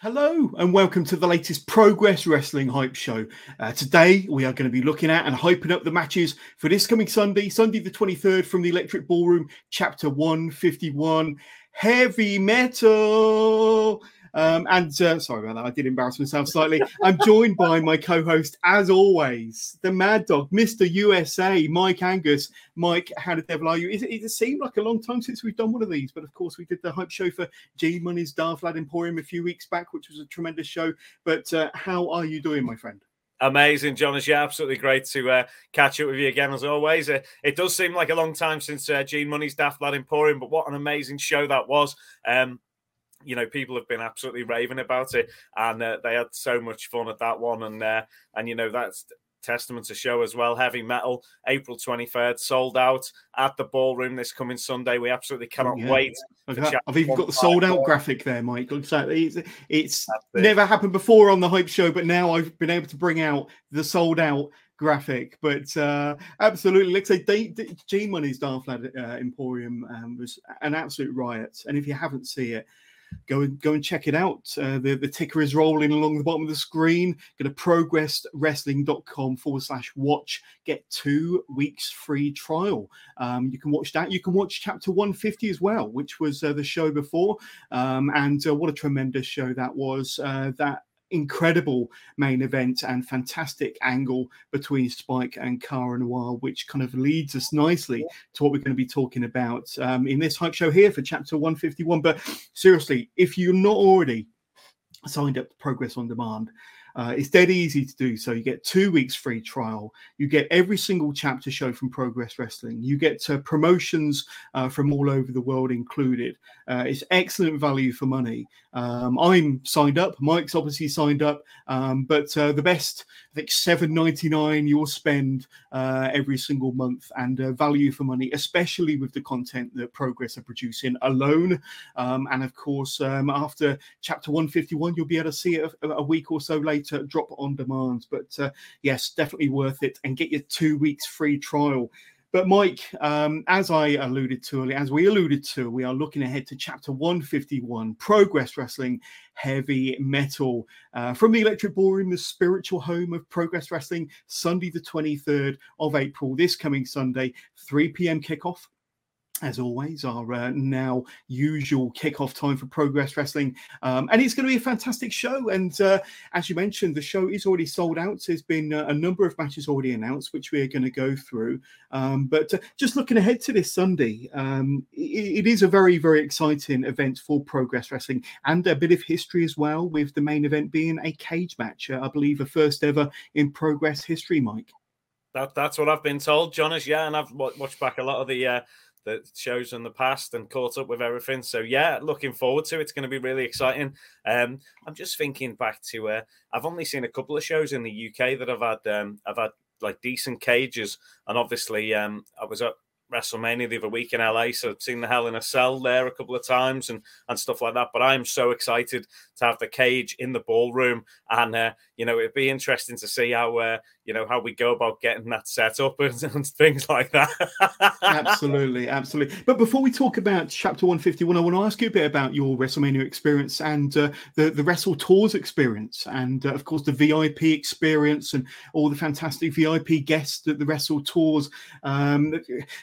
Hello and welcome to the latest Progress Wrestling Hype Show. Uh, today we are going to be looking at and hyping up the matches for this coming Sunday, Sunday the 23rd from the Electric Ballroom, Chapter 151, Heavy Metal. Um, and uh, sorry about that, I did embarrass myself slightly. I'm joined by my co host, as always, the Mad Dog, Mr. USA, Mike Angus. Mike, how the devil are you? It, it seemed like a long time since we've done one of these, but of course, we did the hype show for G Money's Daft Lad Emporium a few weeks back, which was a tremendous show. But uh, how are you doing, my friend? Amazing, Jonas. Yeah, absolutely great to uh, catch up with you again as always. Uh, it does seem like a long time since uh, G Money's Daft Lad Emporium, but what an amazing show that was. Um, you know, people have been absolutely raving about it, and uh, they had so much fun at that one. And uh, and you know that's testament to show as well. Heavy metal, April twenty third, sold out at the ballroom this coming Sunday. We absolutely cannot yeah. wait. I've even got the sold out graphic there, Mike. Like it's, it's never happened before on the hype show, but now I've been able to bring out the sold out graphic, but uh, absolutely, let's say G Money's Daft Lad uh, Emporium um, was an absolute riot. And if you haven't seen it, go and go and check it out. Uh, the, the ticker is rolling along the bottom of the screen. Go to progresswrestling.com forward slash watch. Get two weeks free trial. Um, you can watch that. You can watch chapter 150 as well, which was uh, the show before. Um, and uh, what a tremendous show that was. Uh, that incredible main event and fantastic angle between Spike and Cara Noir, which kind of leads us nicely to what we're going to be talking about um, in this hype show here for chapter 151. But seriously, if you're not already signed up to Progress on Demand, uh, it's dead easy to do so. You get two weeks free trial. You get every single chapter show from Progress Wrestling. You get uh, promotions uh, from all over the world included. Uh, it's excellent value for money. Um, I'm signed up. Mike's obviously signed up. Um, but uh, the best, I think, seven ninety nine you'll spend uh, every single month, and value for money, especially with the content that Progress are producing alone. Um, and of course, um, after chapter one fifty one, you'll be able to see it a, a week or so later drop on demand. But uh, yes, definitely worth it and get your two weeks free trial. But Mike, um, as I alluded to earlier, as we alluded to, we are looking ahead to chapter 151, Progress Wrestling Heavy Metal, uh, from the Electric Ballroom, the spiritual home of Progress Wrestling, Sunday the 23rd of April, this coming Sunday, 3 p.m. kickoff as always, our uh, now usual kickoff time for Progress Wrestling. Um, and it's going to be a fantastic show. And uh, as you mentioned, the show is already sold out. There's been uh, a number of matches already announced, which we are going to go through. Um, but uh, just looking ahead to this Sunday, um, it, it is a very, very exciting event for Progress Wrestling and a bit of history as well, with the main event being a cage match. Uh, I believe a first ever in Progress history, Mike. That, that's what I've been told, Jonas. Yeah, and I've watched back a lot of the uh, the shows in the past and caught up with everything. So yeah, looking forward to it. It's going to be really exciting. Um, I'm just thinking back to uh, I've only seen a couple of shows in the UK that I've had um, I've had like decent cages, and obviously um, I was at WrestleMania the other week in LA, so I've seen the Hell in a Cell there a couple of times and and stuff like that. But I'm so excited to have the cage in the ballroom, and uh, you know it'd be interesting to see how uh, you know how we go about getting that set up and, and things like that. absolutely, absolutely. But before we talk about Chapter 151, I want to ask you a bit about your WrestleMania experience and uh, the the Wrestle Tours experience, and uh, of course the VIP experience and all the fantastic VIP guests that the Wrestle Tours. Um,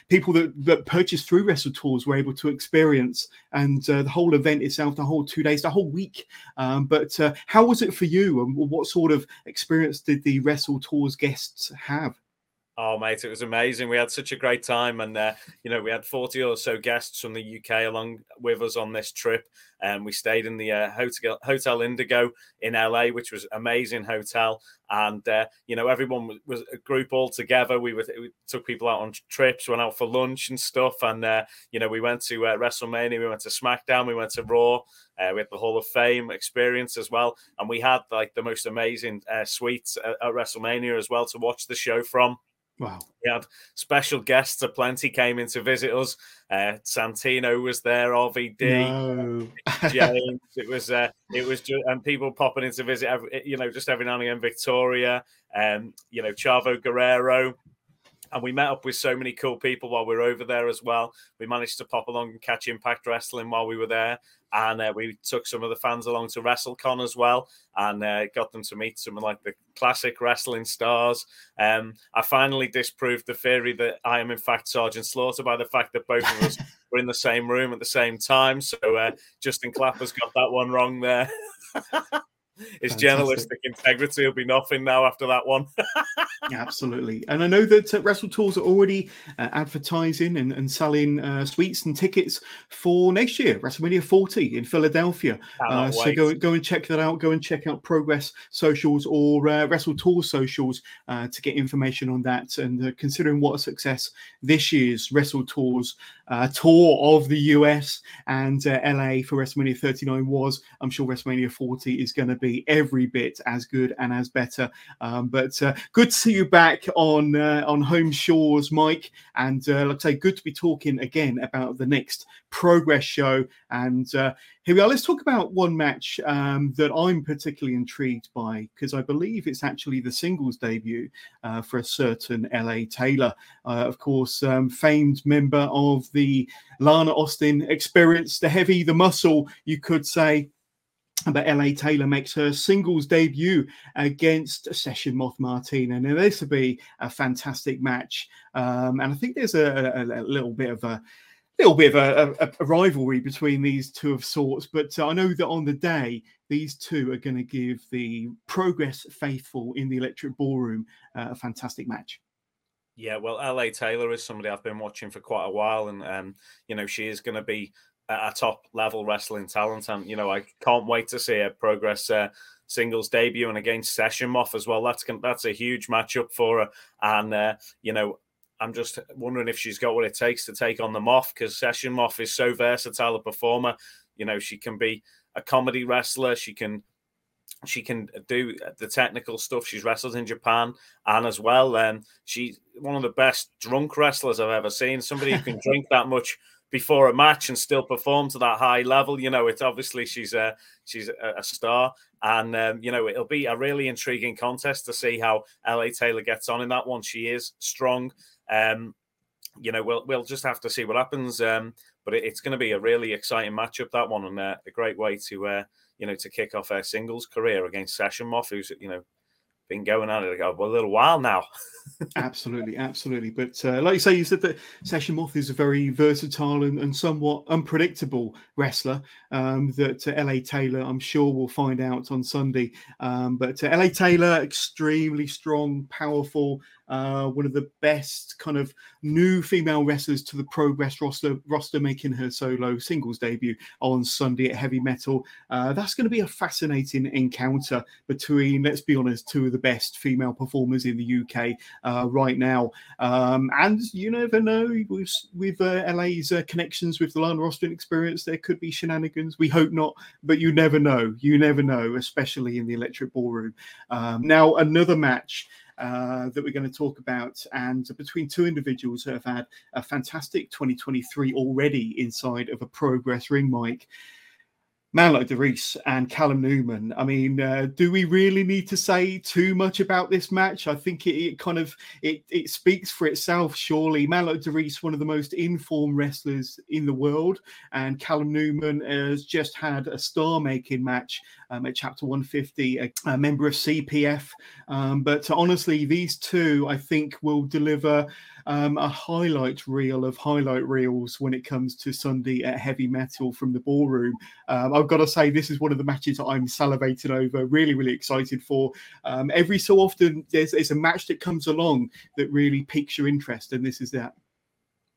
people that, that purchased through Wrestle Tours were able to experience, and uh, the whole event itself, the whole two days, the whole week. Um, but uh, how was it for you, and what sort of experience did the Wrestle Tours guests have? Oh, mate, it was amazing. We had such a great time. And, uh, you know, we had 40 or so guests from the UK along with us on this trip. And we stayed in the uh, hotel, hotel Indigo in LA, which was amazing hotel. And, uh, you know, everyone was, was, a group all together. We, were, we took people out on trips, went out for lunch and stuff. And, uh, you know, we went to uh, WrestleMania, we went to SmackDown, we went to Raw. Uh, we had the Hall of Fame experience as well, and we had like the most amazing uh, suites at, at WrestleMania as well to watch the show from. Wow. We had special guests aplenty came in to visit us. Uh, Santino was there, RVD, no. James. it was uh, it was just, and people popping in to visit every, you know, just every now and again, Victoria, um, you know, Chavo Guerrero. And we met up with so many cool people while we were over there as well. We managed to pop along and catch Impact Wrestling while we were there, and uh, we took some of the fans along to WrestleCon as well, and uh, got them to meet some of like the classic wrestling stars. Um, I finally disproved the theory that I am in fact Sergeant Slaughter by the fact that both of us were in the same room at the same time. So uh, Justin Clapper's got that one wrong there. His Fantastic. journalistic integrity will be nothing now after that one. Absolutely. And I know that uh, Wrestle Tours are already uh, advertising and, and selling uh, suites and tickets for next year, WrestleMania 40 in Philadelphia. Uh, so go, go and check that out. Go and check out Progress socials or uh, Wrestle Tours socials uh, to get information on that. And uh, considering what a success this year's Wrestle Tours uh, tour of the US and uh, LA for WrestleMania 39 was. I'm sure WrestleMania 40 is going to be every bit as good and as better. Um, but uh, good to see you back on uh, on home shores, Mike. And uh, I say, good to be talking again about the next Progress show. And uh, here we are. Let's talk about one match um, that I'm particularly intrigued by because I believe it's actually the singles debut uh, for a certain LA Taylor, uh, of course, um, famed member of the Lana Austin experience, the heavy, the muscle, you could say. But LA Taylor makes her singles debut against Session Moth Martina. Now, this will be a fantastic match. Um, and I think there's a, a, a little bit of a little bit of a, a, rivalry between these two of sorts, but I know that on the day, these two are going to give the Progress faithful in the Electric Ballroom uh, a fantastic match. Yeah, well, LA Taylor is somebody I've been watching for quite a while, and um, you know she is going to be a top level wrestling talent, and you know I can't wait to see her progress. Uh, singles debut and against Session Moth as well. That's that's a huge matchup for her, and uh, you know I'm just wondering if she's got what it takes to take on the Moth because Session Moth is so versatile a performer. You know, she can be a comedy wrestler. She can she can do the technical stuff. She's wrestled in Japan and as well. And um, she's one of the best drunk wrestlers I've ever seen. Somebody who can drink that much before a match and still perform to that high level. You know, it's obviously she's a she's a, star, and um, you know it'll be a really intriguing contest to see how LA Taylor gets on in that one. She is strong. Um, you know, we'll we'll just have to see what happens. Um, but it, it's going to be a really exciting matchup that one, and uh, a great way to uh, you know to kick off her singles career against Session Moth, who's you know been going it for a little while now. absolutely, absolutely. But uh, like you say, you said that Session Moth is a very versatile and, and somewhat unpredictable wrestler. Um, that uh, LA Taylor, I'm sure, will find out on Sunday. Um, but uh, LA Taylor, extremely strong, powerful, uh, one of the best kind of new female wrestlers to the Progress roster, roster making her solo singles debut on Sunday at Heavy Metal. Uh, that's going to be a fascinating encounter between, let's be honest, two of the best female performers in the UK uh, right now. Um, and you never know with, with uh, LA's uh, connections with the Lana Austin experience, there could be shenanigans. We hope not, but you never know. You never know, especially in the Electric Ballroom. Um, now, another match uh, that we're going to talk about. And between two individuals who have had a fantastic 2023 already inside of a progress ring, Mike. Man like DeReiss and Callum Newman. I mean, uh, do we really need to say too much about this match? I think it, it kind of it, it speaks for itself. Surely, Man like DeReiss, one of the most informed wrestlers in the world, and Callum Newman has just had a star-making match um, at Chapter 150, a, a member of CPF. Um, but honestly, these two, I think, will deliver um, a highlight reel of highlight reels when it comes to Sunday at Heavy Metal from the ballroom. Um, I've got to say, this is one of the matches I'm salivating over, really, really excited for. Um, every so often, there's, there's a match that comes along that really piques your interest, and this is that.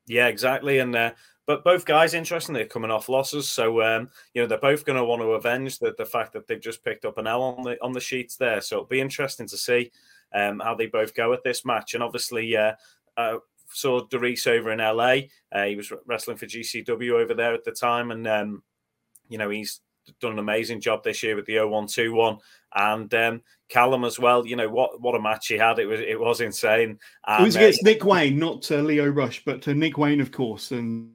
Yeah, exactly. And uh, but both guys, interesting, they're coming off losses, so um, you know they're both going to want to avenge the, the fact that they've just picked up an L on the on the sheets there. So it'll be interesting to see um, how they both go at this match. And obviously, uh, uh, saw DeReiss over in LA. Uh, he was wrestling for GCW over there at the time, and um, you know he's done an amazing job this year with the 0121 and um, Callum as well. You know what what a match he had. It was it was insane. And, it was against uh, Nick Wayne, not uh, Lio Rush, but uh, Nick Wayne, of course, and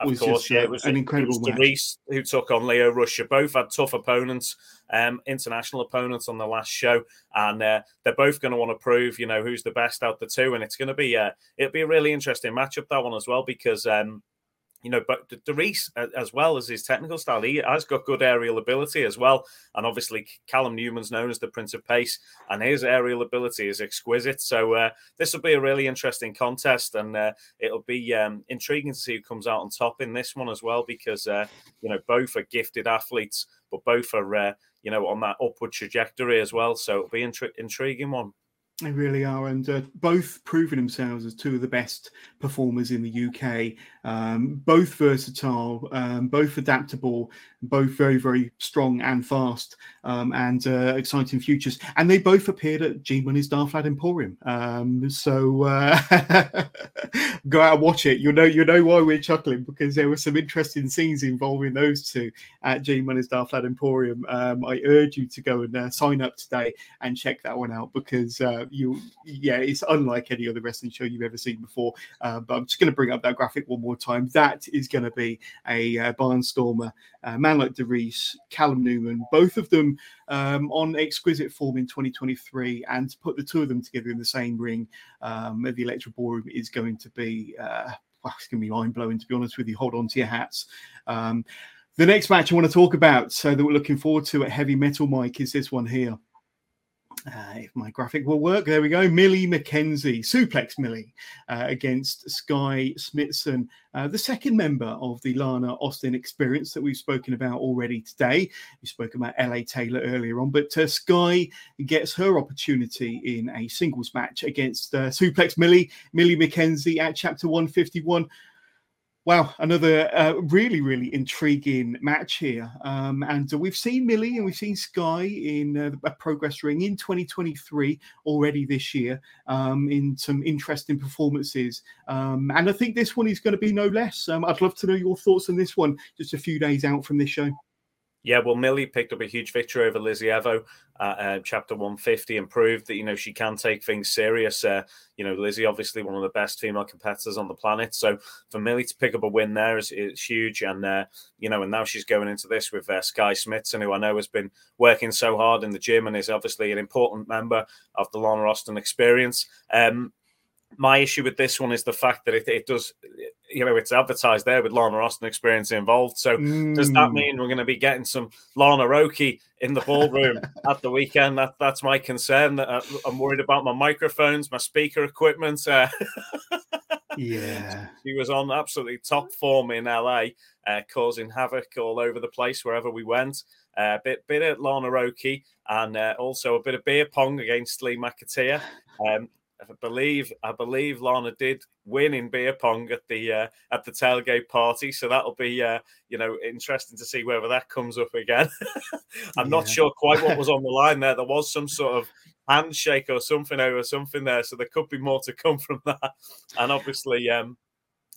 of was course, just yeah, it was an incredible it was who took on Lio Rush. Both had tough opponents, um, international opponents on the last show, and uh, they're both going to want to prove, you know, who's the best out the two. And it's going to be, uh, it'll be a really interesting matchup that one as well because um, you know, but DeReiss, as well as his technical style, he has got good aerial ability as well. And obviously, Callum Newman's known as the Prince of Pace, and his aerial ability is exquisite. So uh, this will be a really interesting contest, and uh, it'll be um, intriguing to see who comes out on top in this one as well, because uh, you know both are gifted athletes, but both are uh, you know on that upward trajectory as well. So it'll be an intri- intriguing one. They really are, and uh, both proving themselves as two of the best performers in the UK. Um, both versatile, um, both adaptable, both very, very strong and fast, um, and uh, exciting futures. And they both appeared at G Money's Daft Lad Emporium. Um, so uh, go out and watch it. You know, you know why we're chuckling because there were some interesting scenes involving those two at G Money's Daft Lad Emporium. Um, I urge you to go and uh, sign up today and check that one out because uh, you yeah it's unlike any other wrestling show you've ever seen before uh, but i'm just going to bring up that graphic one more time that is going to be a uh, barnstormer a man like DeReiss, callum newman both of them um, on exquisite form in 2023 and to put the two of them together in the same ring um, at the electro ballroom is going to be uh, well, it's going to be mind-blowing to be honest with you hold on to your hats um, the next match I want to talk about, so that we're looking forward to at Heavy Metal Mike, is this one here. Uh, if my graphic will work, there we go. Millie McKenzie, suplex Millie uh, against Skye Smitson, uh, the second member of the Lana Austin experience that we've spoken about already today. We spoke about LA Taylor earlier on, but uh, Skye gets her opportunity in a singles match against uh, suplex Millie, Millie McKenzie at Chapter 151. Wow, another uh, really, really intriguing match here. Um, and uh, we've seen Millie and we've seen Skye in uh, a progress ring in 2023 already this year um, in some interesting performances. Um, and I think this one is going to be no less. Um, I'd love to know your thoughts on this one just a few days out from this show. Yeah, well, Millie picked up a huge victory over Lizzie Evo uh, chapter 150 and proved that, you know, she can take things serious. Uh, you know, Lizzie, obviously one of the best female competitors on the planet. So for Millie to pick up a win there is, is huge. And, uh, you know, and now she's going into this with uh, Skye Smitson, who I know has been working so hard in the gym and is obviously an important member of the Lana Austin experience. Um, my issue with this one is the fact that it, it does, you know, it's advertised there with Lana Austin experience involved. So mm. does that mm. mean we're going to be getting some Lana Roki in the ballroom at the weekend? That that's my concern. Uh, I'm worried about my microphones, my speaker equipment. Uh, yeah, she was on absolutely top form in LA, uh, causing havoc all over the place wherever we went. A uh, bit bit of Lana Roki and uh, also a bit of beer pong against Lee McAteer. Um, I believe I believe Lana did win in beer pong at the uh, at the tailgate party, so that'll be uh, you know interesting to see whether that comes up again. I'm yeah. not sure quite what was on the line there. There was some sort of handshake or something over something there, so there could be more to come from that. And obviously, um,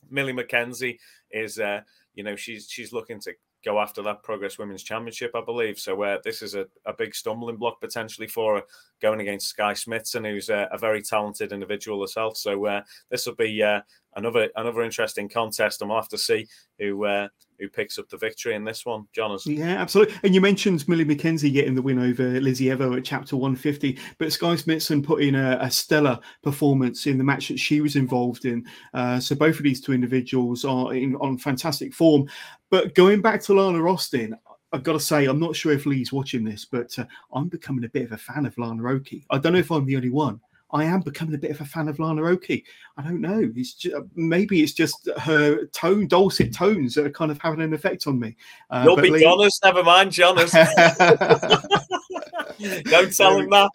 Millie McKenzie is uh, you know she's she's looking to go after that Progress Women's Championship, I believe. So uh, this is a, a big stumbling block potentially for her going against Skye Smitson, who's a, a very talented individual herself. So uh, this will be uh, another another interesting contest, and we'll have to see who uh, who picks up the victory in this one, Jonas. Yeah, absolutely. And you mentioned Millie McKenzie getting the win over Lizzie Evo at Chapter 150, but Skye Smitson put in a, a stellar performance in the match that she was involved in. Uh, so both of these two individuals are in on fantastic form. But going back to Lana Austin, I've got to say, I'm not sure if Lee's watching this, but uh, I'm becoming a bit of a fan of Lana Roki. I don't know if I'm the only one. I am becoming a bit of a fan of Lana Roki. I don't know. It's just, maybe it's just her tone, dulcet tones that are kind of having an effect on me. Uh, You'll be Lee... Jonas. Never mind, Jonas. don't tell him that.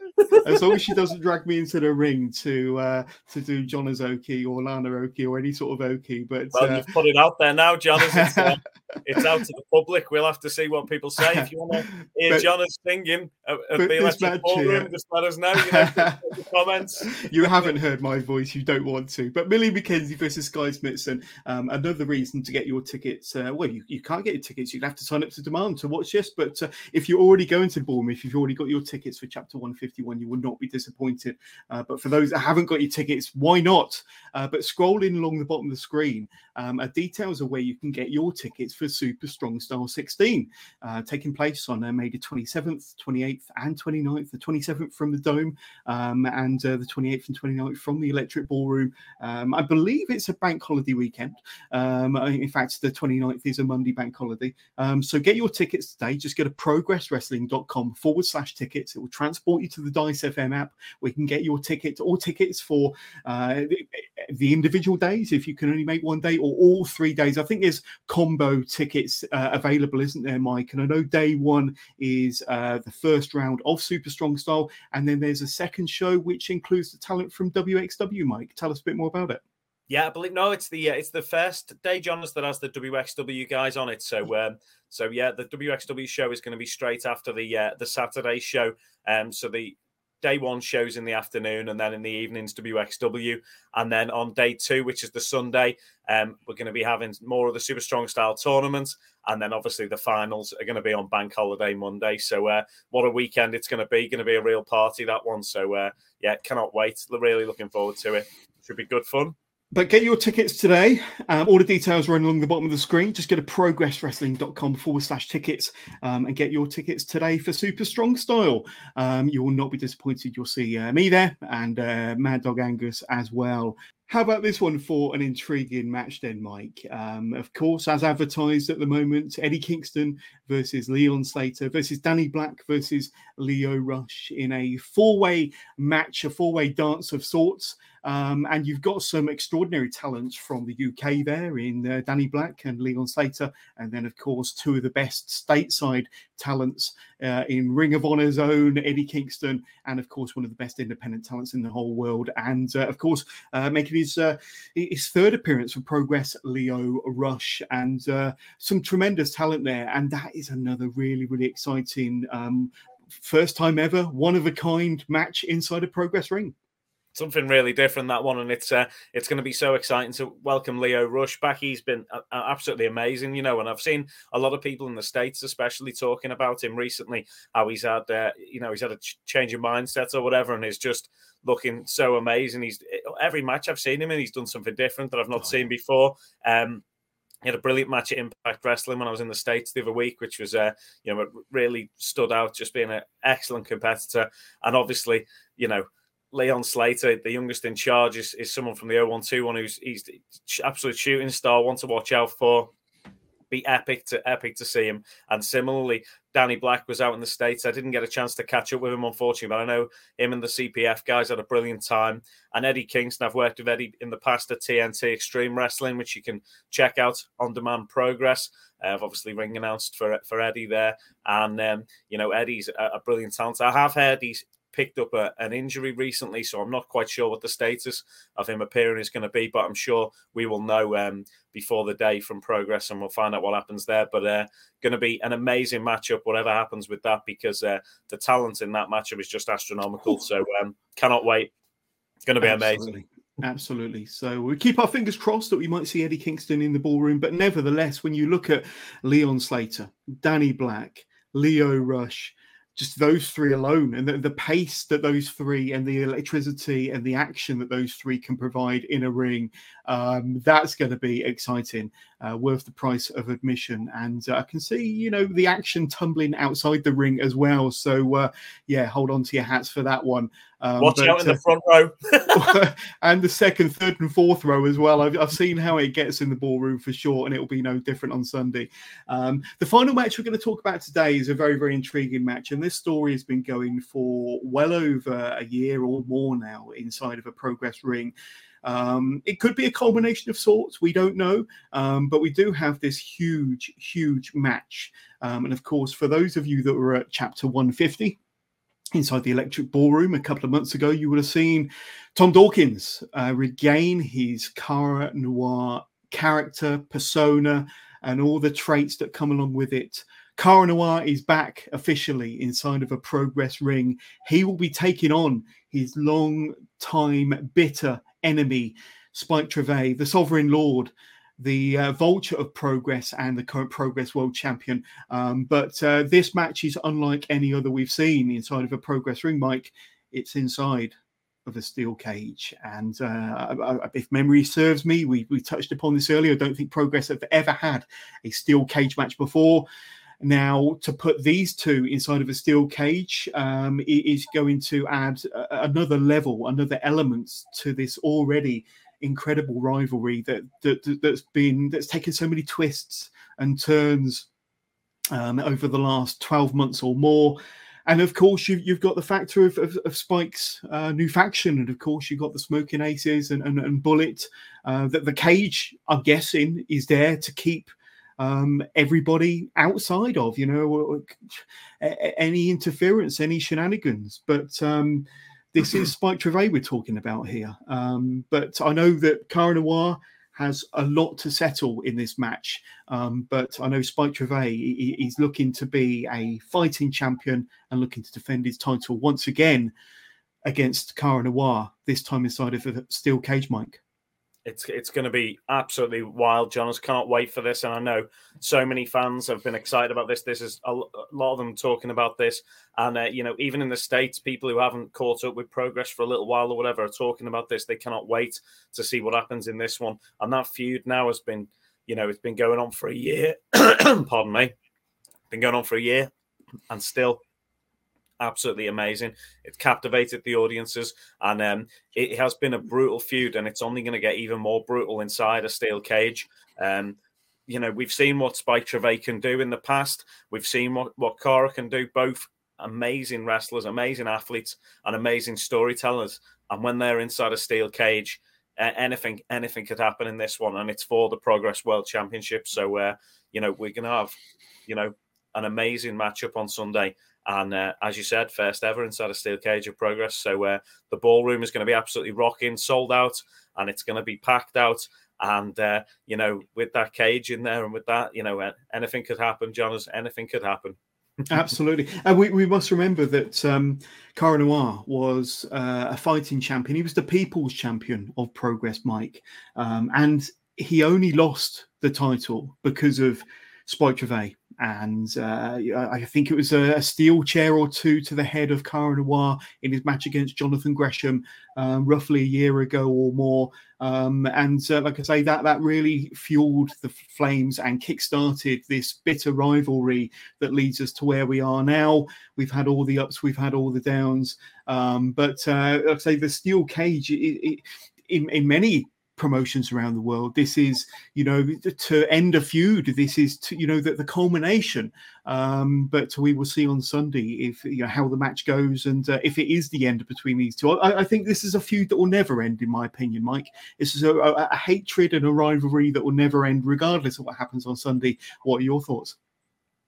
As long as she doesn't drag me into the ring to uh, to do Jonas Oki or Lana Oki or any sort of Oki. But well, uh... you've put it out there now, Jonas. it's out to the public. We'll have to see what people say. If you want to hear but, Jonas singing at, at the electric ballroom, just let us know. You know comments. You haven't heard my voice. You don't want to. But Millie McKenzie versus Skye Smitson. Um, another reason to get your tickets. Uh, well, you, you can't get your tickets. You'd have to sign up to demand to watch this. But uh, if you're already going to Bournemouth, if you've already got your tickets for Chapter 151, you will not be disappointed. Uh, but for those that haven't got your tickets, why not? Uh, but scrolling along the bottom of the screen um, are details of where you can get your tickets for Super Strong Style 16, uh, taking place on uh, May the 27th, 28th, and 29th. The 27th from the Dome, um, and uh, the 28th and 29th from the Electric Ballroom. Um, I believe it's a bank holiday weekend. Um, in fact, the 29th is a Monday bank holiday. Um, so get your tickets today. Just go to progresswrestling.com forward slash tickets. It will transport you to the Dice FM app you can get your ticket or tickets for uh, the, the individual days if you can only make one day or all three days. I think there's combo tickets uh, available, isn't there, Mike? And I know day one is uh, the first round of Super Strong Style, and then there's a second show which includes the talent from WXW. Mike, tell us a bit more about it. Yeah, I believe no, it's the uh, it's the first day, Jonas, that has the WXW guys on it. So, um, so yeah, the WXW show is going to be straight after the uh, the Saturday show. Um, so the day one shows in the afternoon and then in the evenings WXW. And then on day two, which is the Sunday, um, we're going to be having more of the Super Strong Style tournament. And then obviously the finals are going to be on Bank Holiday Monday. So uh, what a weekend it's going to be. Going to be a real party, that one. So uh, yeah, cannot wait. Really looking forward to it. Should be good fun. But get your tickets today. Um, all the details are along the bottom of the screen. Just go to progresswrestling.com forward slash tickets um, and get your tickets today for Super Strong Style. Um, you will not be disappointed. You'll see uh, me there and uh, Mad Dog Angus as well. How about this one for an intriguing match, then, Mike? Um, of course, as advertised at the moment, Eddie Kingston versus Leon Slater versus Danny Black versus Lio Rush in a four way match, a four way dance of sorts. Um, and you've got some extraordinary talents from the UK there in uh, Danny Black and Leon Slater. And then, of course, two of the best stateside talents uh, in Ring of Honor's own Eddie Kingston, and of course, one of the best independent talents in the whole world. And uh, of course, uh, making his uh, his third appearance for Progress, Lio Rush, and uh, some tremendous talent there. And that is another really, really exciting. Um, first time ever, one of a kind match inside a Progress ring something really different that one, and it's uh, it's going to be so exciting to welcome Lio Rush back. He's been uh, absolutely amazing, you know, and I've seen a lot of people in the states, especially talking about him recently, how he's had, uh, you know, he's had a ch- change of mindset or whatever, and he's just looking so amazing. He's every match I've seen him in, he's done something different that I've not oh. seen before. Um, he had a brilliant match at Impact Wrestling when I was in the States the other week, which was, uh, you know, really stood out, just being an excellent competitor. And obviously, you know, Leon Slater, the youngest in charge, is, is someone from the 0121 who's he's absolute shooting star, one to watch out for. Be epic to epic to see him. And similarly, Danny Black was out in the States. I didn't get a chance to catch up with him, unfortunately, but I know him and the CPF guys had a brilliant time. And Eddie Kingston, I've worked with Eddie in the past at TNT Extreme Wrestling, which you can check out on demand progress. Uh, I've obviously ring announced for for Eddie there, and um, you know Eddie's a, a, brilliant talent. I have heard he's picked up a, an injury recently, so I'm not quite sure what the status of him appearing is going to be, but I'm sure we will know um, before the day from progress and we'll find out what happens there. But uh, going to be an amazing matchup, whatever happens with that, because uh, the talent in that matchup is just astronomical. So um, cannot wait. It's going to be Absolutely. amazing. Absolutely. So we keep our fingers crossed that we might see Eddie Kingston in the ballroom. But nevertheless, when you look at Leon Slater, Danny Black, Lio Rush, just those three alone and the, the, pace that those three and the electricity and the action that those three can provide in a ring um, that's going to be exciting uh, worth the price of admission. And uh, i can see you know the action tumbling outside the ring as well. So uh, yeah hold on to your hats for that one um, Watch but, out in the uh, front row. and the second, third, and fourth row as well. I've, I've, seen how it gets in the ballroom for sure, and it will be no different on Sunday. Um, the final match we're going to talk about today is a very, very intriguing match, and this story has been going for well over a year or more now inside of a progress ring. Um, it could be a culmination of sorts. We don't know. Um, but we do have this huge, huge match. Um, and of course, for those of you that were at chapter 150, inside the Electric Ballroom a couple of months ago, you would have seen Tom Dawkins uh, regain his Cara Noir character, persona, and all the traits that come along with it. Cara Noir is back officially inside of a progress ring. He will be taking on his long time bitter enemy, Spike Trivet, the Sovereign Lord, the uh, vulture of progress and the current progress world champion. Um, but uh, this match is unlike any other we've seen inside of a progress ring, Mike. It's inside of a steel cage. And uh, if memory serves me, we, we touched upon this earlier. I don't think Progress have ever had a steel cage match before. Now, to put these two inside of a steel cage um, is going to add another level, another element to this already incredible rivalry that, that that's been that's taken so many twists and turns um, over the last 12 months or more and of course you, have got the factor of, of, of Spike's uh, new faction, and of course you've got the Smoking Aces and, and, and Bullet. Uh, that the cage, I'm guessing, is there to keep um, everybody outside of, you know, any interference, any shenanigans. But um, this is Spike Trivet we're talking about here. Um, but I know that Cara Noir has a lot to settle in this match. Um, but I know Spike Trivet is looking to be a fighting champion and looking to defend his title once again against Cara Noir, this time inside of a steel cage mic it's it's going to be absolutely wild. Jonas can't wait for this, and I know so many fans have been excited about this. This is a, lot of them talking about this, and uh, you know, even in the states, people who haven't caught up with progress for a little while or whatever are talking about this. They cannot wait to see what happens in this one. And that feud now has been, you know, it's been going on for a year. Pardon me, been going on for a year, and still absolutely amazing. It captivated the audiences, and um, it has been a brutal feud, and it's only going to get even more brutal inside a steel cage. Um, you know, we've seen what Spike Trivet can do in the past. We've seen what what Cara can do. Both amazing wrestlers, amazing athletes, and amazing storytellers. And when they're inside a steel cage, uh, anything anything could happen in this one, and it's for the Progress World Championship. So, uh, you know, we're gonna have, you know, an amazing matchup on Sunday. And uh, as you said, first ever inside a steel cage of progress. So uh, the ballroom is going to be absolutely rocking, sold out, and it's going to be packed out. And uh, you know, with that cage in there, and with that, you know, anything could happen, Jonas. Anything could happen. Absolutely, and we, we must remember that um, Cara Noir was uh, a fighting champion. He was the people's champion of Progress, Mike, um, and he only lost the title because of Spike Trivet and uh, I think it was a, steel chair or two to the head of Cara Noir in his match against Jonathan Gresham um, roughly a year ago or more. Um, and uh, like I say, that that really fueled the flames and kick-started this bitter rivalry that leads us to where we are now. We've had all the ups, we've had all the downs, um, but uh, like I say, the steel cage. It, it, in, in many promotions around the world. This is, you know, to end a feud. This is, to, you know, the, the culmination. Um, but we will see on Sunday if you know how the match goes and uh, if it is the end between these two. I, I, think this is a feud that will never end, in my opinion, Mike. This is a, a, a, hatred and a rivalry that will never end, regardless of what happens on Sunday. What are your thoughts?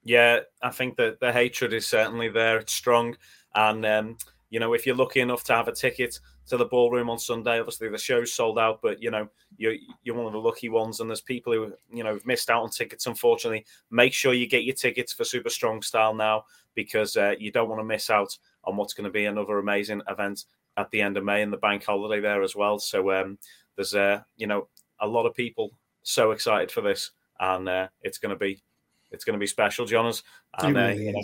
Yeah, I think that the hatred is certainly there. It's strong, and um, you know, if you're lucky enough to have a ticket to the ballroom on Sunday. Obviously, the show's sold out, but you know you're you're one of the lucky ones, and there's people who you know have missed out on tickets. Unfortunately, make sure you get your tickets for Super Strong Style now because uh, you don't want to miss out on what's going to be another amazing event at the end of May and the bank holiday there as well. So um, there's uh, you know a lot of people so excited for this, and uh, it's going to be it's going to be special, Jonas, and it really you know,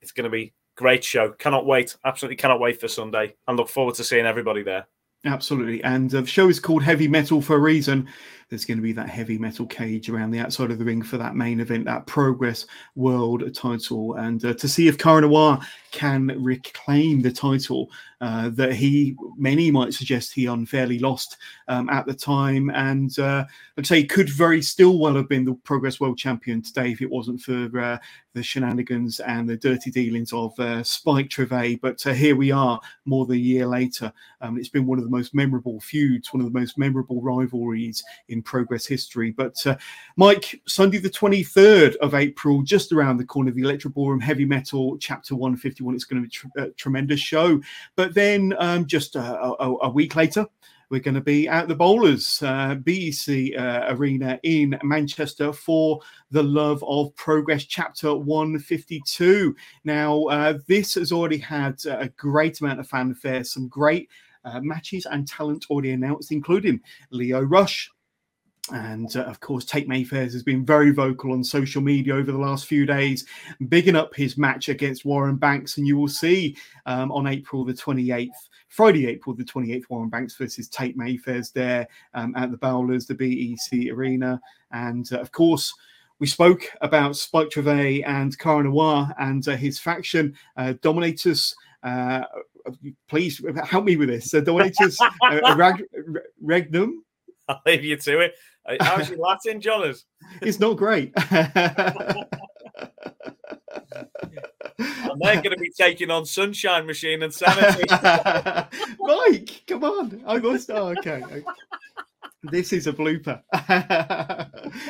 it's going to be Great show. Cannot wait. Absolutely cannot wait for Sunday and look forward to seeing everybody there. Absolutely. And the show is called Heavy Metal for a reason. There's going to be that heavy metal cage around the outside of the ring for that main event, that Progress World title. And uh, to see if Cara Noir can reclaim the title uh, that he, many might suggest he unfairly lost um, at the time. And uh, I'd say he could very still well have been the Progress World Champion today if it wasn't for uh, the shenanigans and the dirty dealings of uh, Spike Trivet. But uh, here we are, more than a year later. Um, it's been one of the most memorable feuds, one of the most memorable rivalries in progress history. But uh, Mike, Sunday the 23rd of April, just around the corner, of the Electro Ballroom Heavy Metal Chapter 151. It's going to be tr- a tremendous show. But then um, just a, a, a week later, we're going to be at the Bowlers uh, BEC uh, Arena in Manchester for the Love of Progress Chapter 152. Now, uh, this has already had a great amount of fanfare, some great uh, matches and talent already announced, including Lio Rush, and uh, of course, Tate Mayfairs has been very vocal on social media over the last few days, bigging up his match against Warren Banks. And you will see um, on April the 28th, Friday, April the 28th, Warren Banks versus Tate Mayfairs there um, at the Bowlers, the BEC Arena. And uh, of course, we spoke about Spike Trivet and Cara Noir and uh, his faction, uh, Dominators. Uh, please help me with this. Uh, Dominators uh, Rag- Regnum. I'll leave you to it. How's your Latin, Jonas? It's not great. and they're going to be taking on Sunshine Machine and Sanity. Mike, come on. I must. Oh, okay this is a blooper.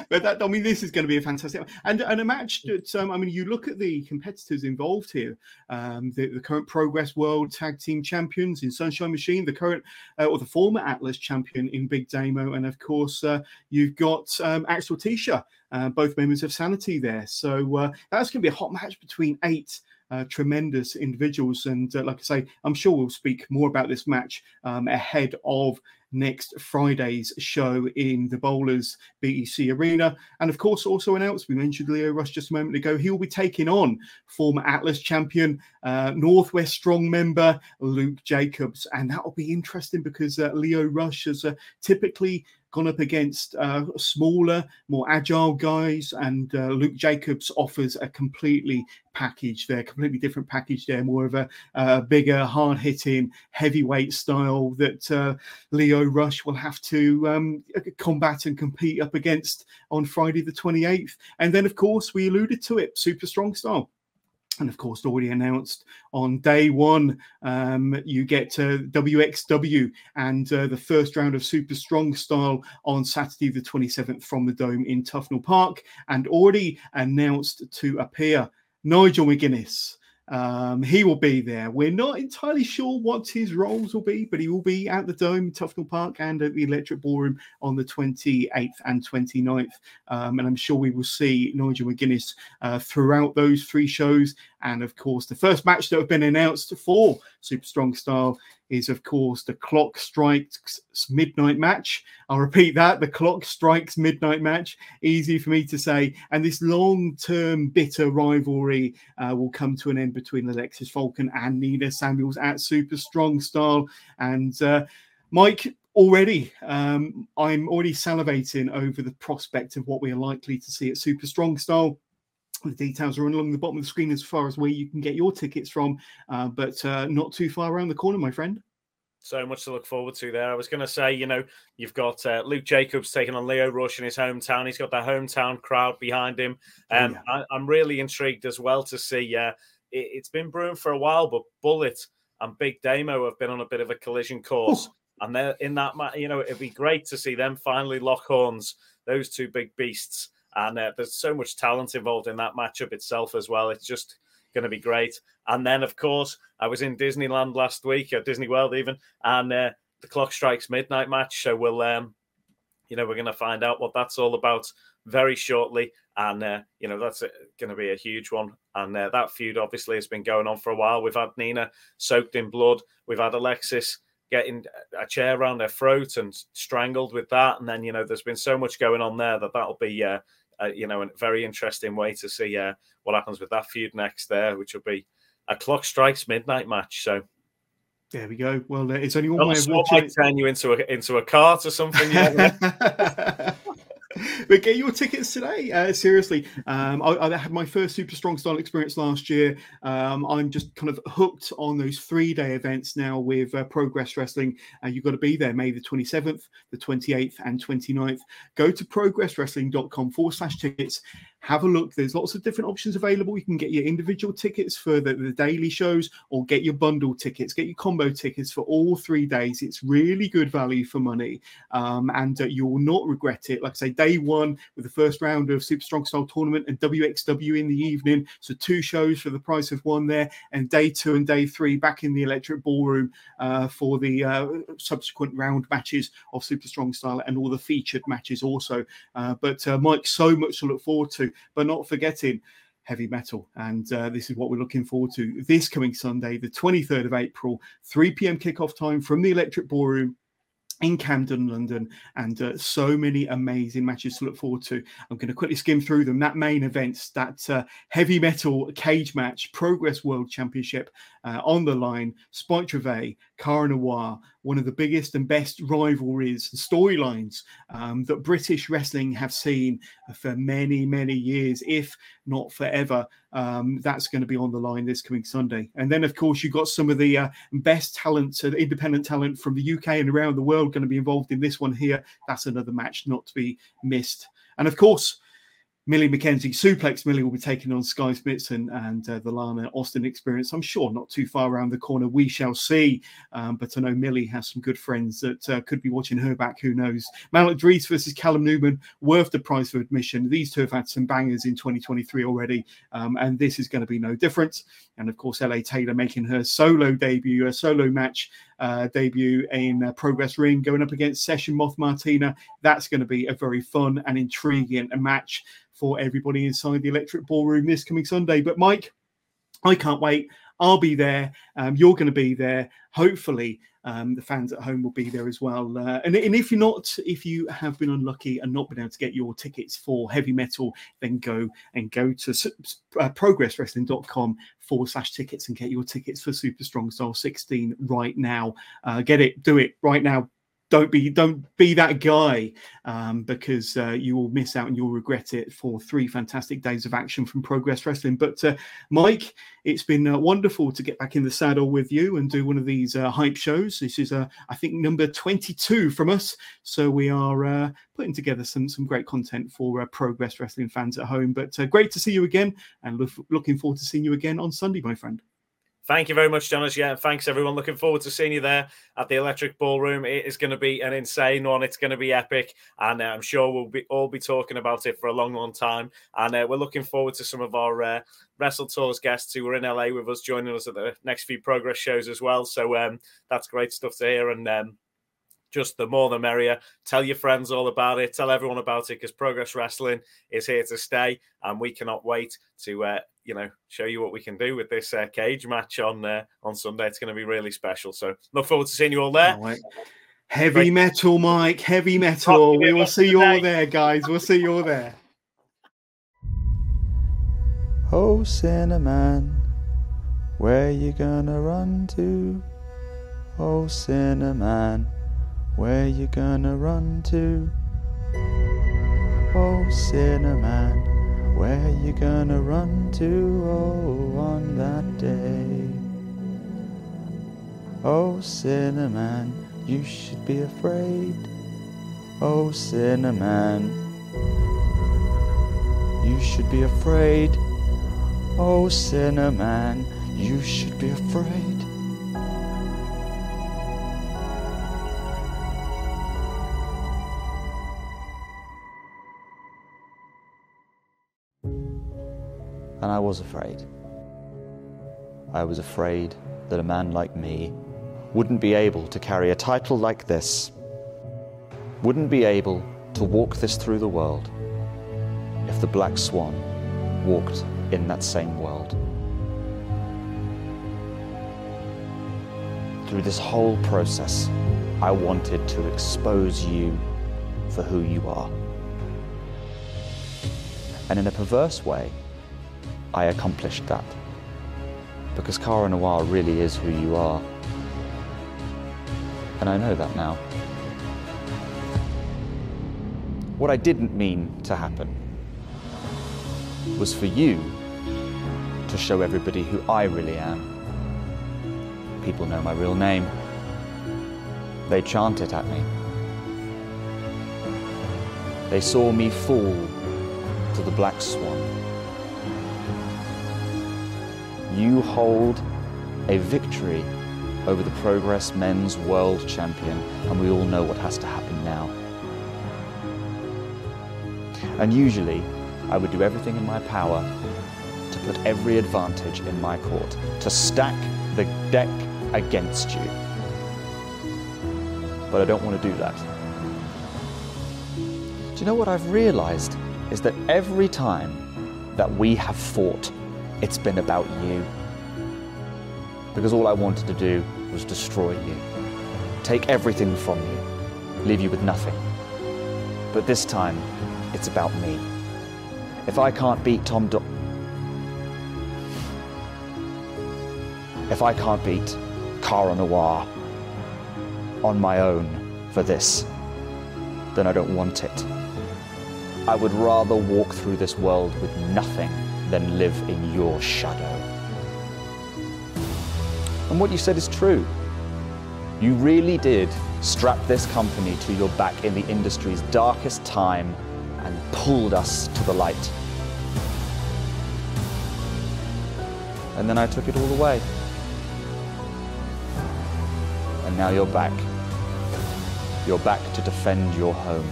but that, I mean, this is going to be a fantastic and and a match that um, I mean, you look at the competitors involved here. Um, the, the, current Progress World Tag Team Champions in Sunshine Machine, the current uh, or the former Atlas champion in Big Damo, and of course uh, you've got um, Axel Tischer, uh, both members of Sanity there. So uh, that's going to be a hot match between eight. Uh, tremendous individuals. And uh, like I say, I'm sure we'll speak more about this match um, ahead of next Friday's show in the Bowlers BEC Arena. And of course, also announced, we mentioned Lio Rush just a moment ago, he will be taking on former Atlas champion, uh, Northwest Strong member Luke Jacobs. And that will be interesting because uh, Lio Rush has uh, typically gone up against uh, smaller, more agile guys, and uh, Luke Jacobs offers a completely package there, completely different package there, more of a, a bigger, hard hitting, heavyweight style that uh, Lio Rush will have to um, combat and compete up against on Friday the 28th. And then, of course, we alluded to it, super strong style and of course already announced on day one um, you get uh, wxw and uh, the first round of super strong style on saturday the 27th from the dome in tufnell park. And already announced to appear nigel mcguinness um, he will be there. We're not entirely sure what his roles will be, but he will be at the Dome, Tufnell Park, and at the Electric Ballroom on the 28th and 29th. Um, and I'm sure we will see Nigel McGuinness uh, throughout those three shows. And of course, the first match that have been announced for Super Strong Style is, of course, the Clock Strikes Midnight match. I'll repeat that the Clock Strikes Midnight match. Easy for me to say. And this long term bitter rivalry uh, will come to an end between Alexis Falcon and Nina Samuels at Super Strong Style. And uh, Mike, already um, I'm already salivating over the prospect of what we are likely to see at Super Strong Style. The details are on along the bottom of the screen as far as where you can get your tickets from, uh, but uh, not too far around the corner, my friend. So much to look forward to there. I was going to say, you know, you've got uh, Luke Jacobs taking on Lio Rush in his hometown. He's got the hometown crowd behind him. Um, oh, yeah. I, am really intrigued as well to see. Uh, it, has been brewing for a while, but Bullet and Big Damo have been on a bit of a collision course. Ooh. And they're in that, you know, it'd be great to see them finally lock horns, those two big beasts and uh, there's so much talent involved in that matchup itself as well. It's just going to be great. And then, of course, I was in Disneyland last week, or Disney World even, and uh, the clock strikes midnight match. So we'll, um, you know, we're going to find out what that's all about very shortly. And, uh, you know, that's going to be a huge one. And uh, that feud obviously has been going on for a while. We've had Nina soaked in blood. We've had Alexis getting a chair around her throat and strangled with that. And then, you know, there's been so much going on there that that'll be uh, uh, you know, a very interesting way to see uh, what happens with that feud next there, which will be a clock strikes midnight match. So there we go. Well, uh, it's only one way of watching. Turn you into a into a cart or something. Know? but get your tickets today. Uh, seriously, um, I, I, had my first super strong style experience last year. Um, I'm just kind of hooked on those three day events now with uh, Progress Wrestling. Uh, you've got to be there May the 27th, the 28th, and 29th. Go to progresswrestling.com forward slash tickets have a look. There's lots of different options available. You can get your individual tickets for the, the daily shows or get your bundle tickets, get your combo tickets for all three days. It's really good value for money. Um, and uh, you will not regret it. Like I say, day one with the first round of Super Strong Style Tournament and WXW in the evening. So two shows for the price of one there. And day two and day three back in the Electric Ballroom uh, for the uh, subsequent round matches of Super Strong Style and all the featured matches also. Uh, but uh, Mike, so much to look forward to. But not forgetting heavy metal. And uh, this is what we're looking forward to this coming Sunday, the 23rd of April, 3 p.m. kickoff time from the Electric Ballroom in Camden, London, and uh, so many amazing matches to look forward to. I'm going to quickly skim through them. That main event, that uh, heavy metal cage match, Progress World Championship uh, on the line, Spike Trivet, Cara Noir, one of the biggest and best rivalries and storylines um, that British wrestling have seen for many, many years, if not forever. Um, that's going to be on the line this coming Sunday. And then, of course, you've got some of the uh, best talent, uh, independent talent from the UK and around the world going to be involved in this one here. That's another match not to be missed. And of course, Millie McKenzie, Suplex Millie will be taking on Skye Smitson and uh, the Lana Austin experience. I'm sure not too far around the corner. We shall see. Um, but I know Millie has some good friends that uh, could be watching her back. Who knows? Malik Dries versus Callum Newman, worth the price of admission. These two have had some bangers in 2023 already, um, and this is going to be no different. And of course, LA Taylor making her solo debut, a solo match uh, debut in uh, Progress Ring, going up against Session Moth Martina. That's going to be a very fun and intriguing match for everybody inside the Electric Ballroom this coming Sunday. But Mike, I can't wait. I'll be there. Um, you're going to be there. Hopefully, um, the fans at home will be there as well. Uh, and, and, if you're not, if you have been unlucky and not been able to get your tickets for heavy metal, then go and go to uh, progresswrestling.com forward slash tickets and get your tickets for Super Strong Style 16 right now. Uh, get it, do it right now don't be don't be that guy um, because uh, you will miss out and you'll regret it for three fantastic days of action from Progress Wrestling. But uh, Mike, it's been uh, wonderful to get back in the saddle with you and do one of these uh, hype shows. This is, uh, I think, number twenty-two from us. So we are uh, putting together some some great content for Progress Wrestling fans at home. But great to see you again, and look, looking forward to seeing you again on Sunday, my friend. Thank you very much, Johners. Yeah, thanks everyone. Looking forward to seeing you there at the Electric Ballroom. It is going to be an insane one. It's going to be epic, and uh, I'm sure we'll be all be talking about it for a long, long time. And uh, we're looking forward to some of our uh, Wrestle Tours guests who were in LA with us, joining us at the next few progress shows as well. So um, that's great stuff to hear. And um, just the more the merrier. Tell your friends all about it. Tell everyone about it because Progress Wrestling is here to stay, and we cannot wait to uh, you know show you what we can do with this uh, cage match on uh, on Sunday. It's going to be really special. So look forward to seeing you all there. Heavy Great. metal, Mike. Heavy metal. We will see you all there, guys. We'll see you all there. Oh, Cinnamon, where you gonna run to? Oh, Cinnamon, where you gonna run to? Oh, Cinnamon. Where you gonna run to, oh, on that day? Oh, Cinnamon, you should be afraid. Oh, Cinnamon, you should be afraid. Oh, Cinnamon, you should be afraid. And I was afraid. I was afraid that a man like me wouldn't be able to carry a title like this, wouldn't be able to walk this through the world if the Black Swan walked in that same world. Through this whole process, I wanted to expose you for who you are. And in a perverse way, I accomplished that. Because Cara Noir really is who you are. And I know that now. What I didn't mean to happen was for you to show everybody who I really am. People know my real name. They chant it at me. They saw me fall to the Black Swan. You hold a victory over the Progress Men's World Champion, and we all know what has to happen now. And usually, I would do everything in my power to put every advantage in my court, to stack the deck against you. But I don't want to do that. Do you know what I've realized? Is that every time that we have fought, it's been about you. Because all I wanted to do was destroy you, take everything from you, leave you with nothing. But this time, it's about me. If I can't beat Tom Do- If I can't beat Cara Noir on my own for this, then I don't want it. I would rather walk through this world with nothing than live in your shadow. And what you said is true. You really did strap this company to your back in the industry's darkest time and pulled us to the light. And then I took it all away. And now you're back. You're back to defend your home.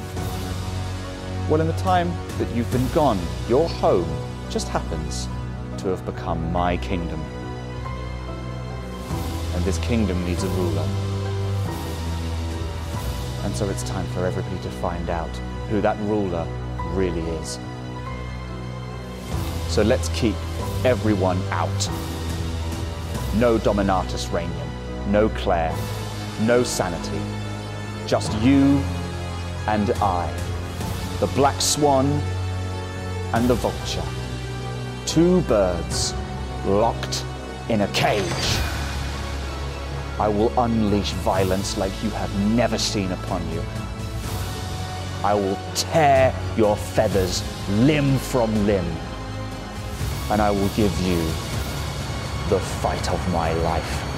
Well, in the time that you've been gone, your home just happens to have become my kingdom. And this kingdom needs a ruler. And so it's time for everybody to find out who that ruler really is. So let's keep everyone out. No Dominatus Regnum, no Claire, no sanity. Just you and I. The Black Swan and the Vulture. Two birds locked in a cage. I will unleash violence like you have never seen upon you. I will tear your feathers limb from limb. And I will give you the fight of my life.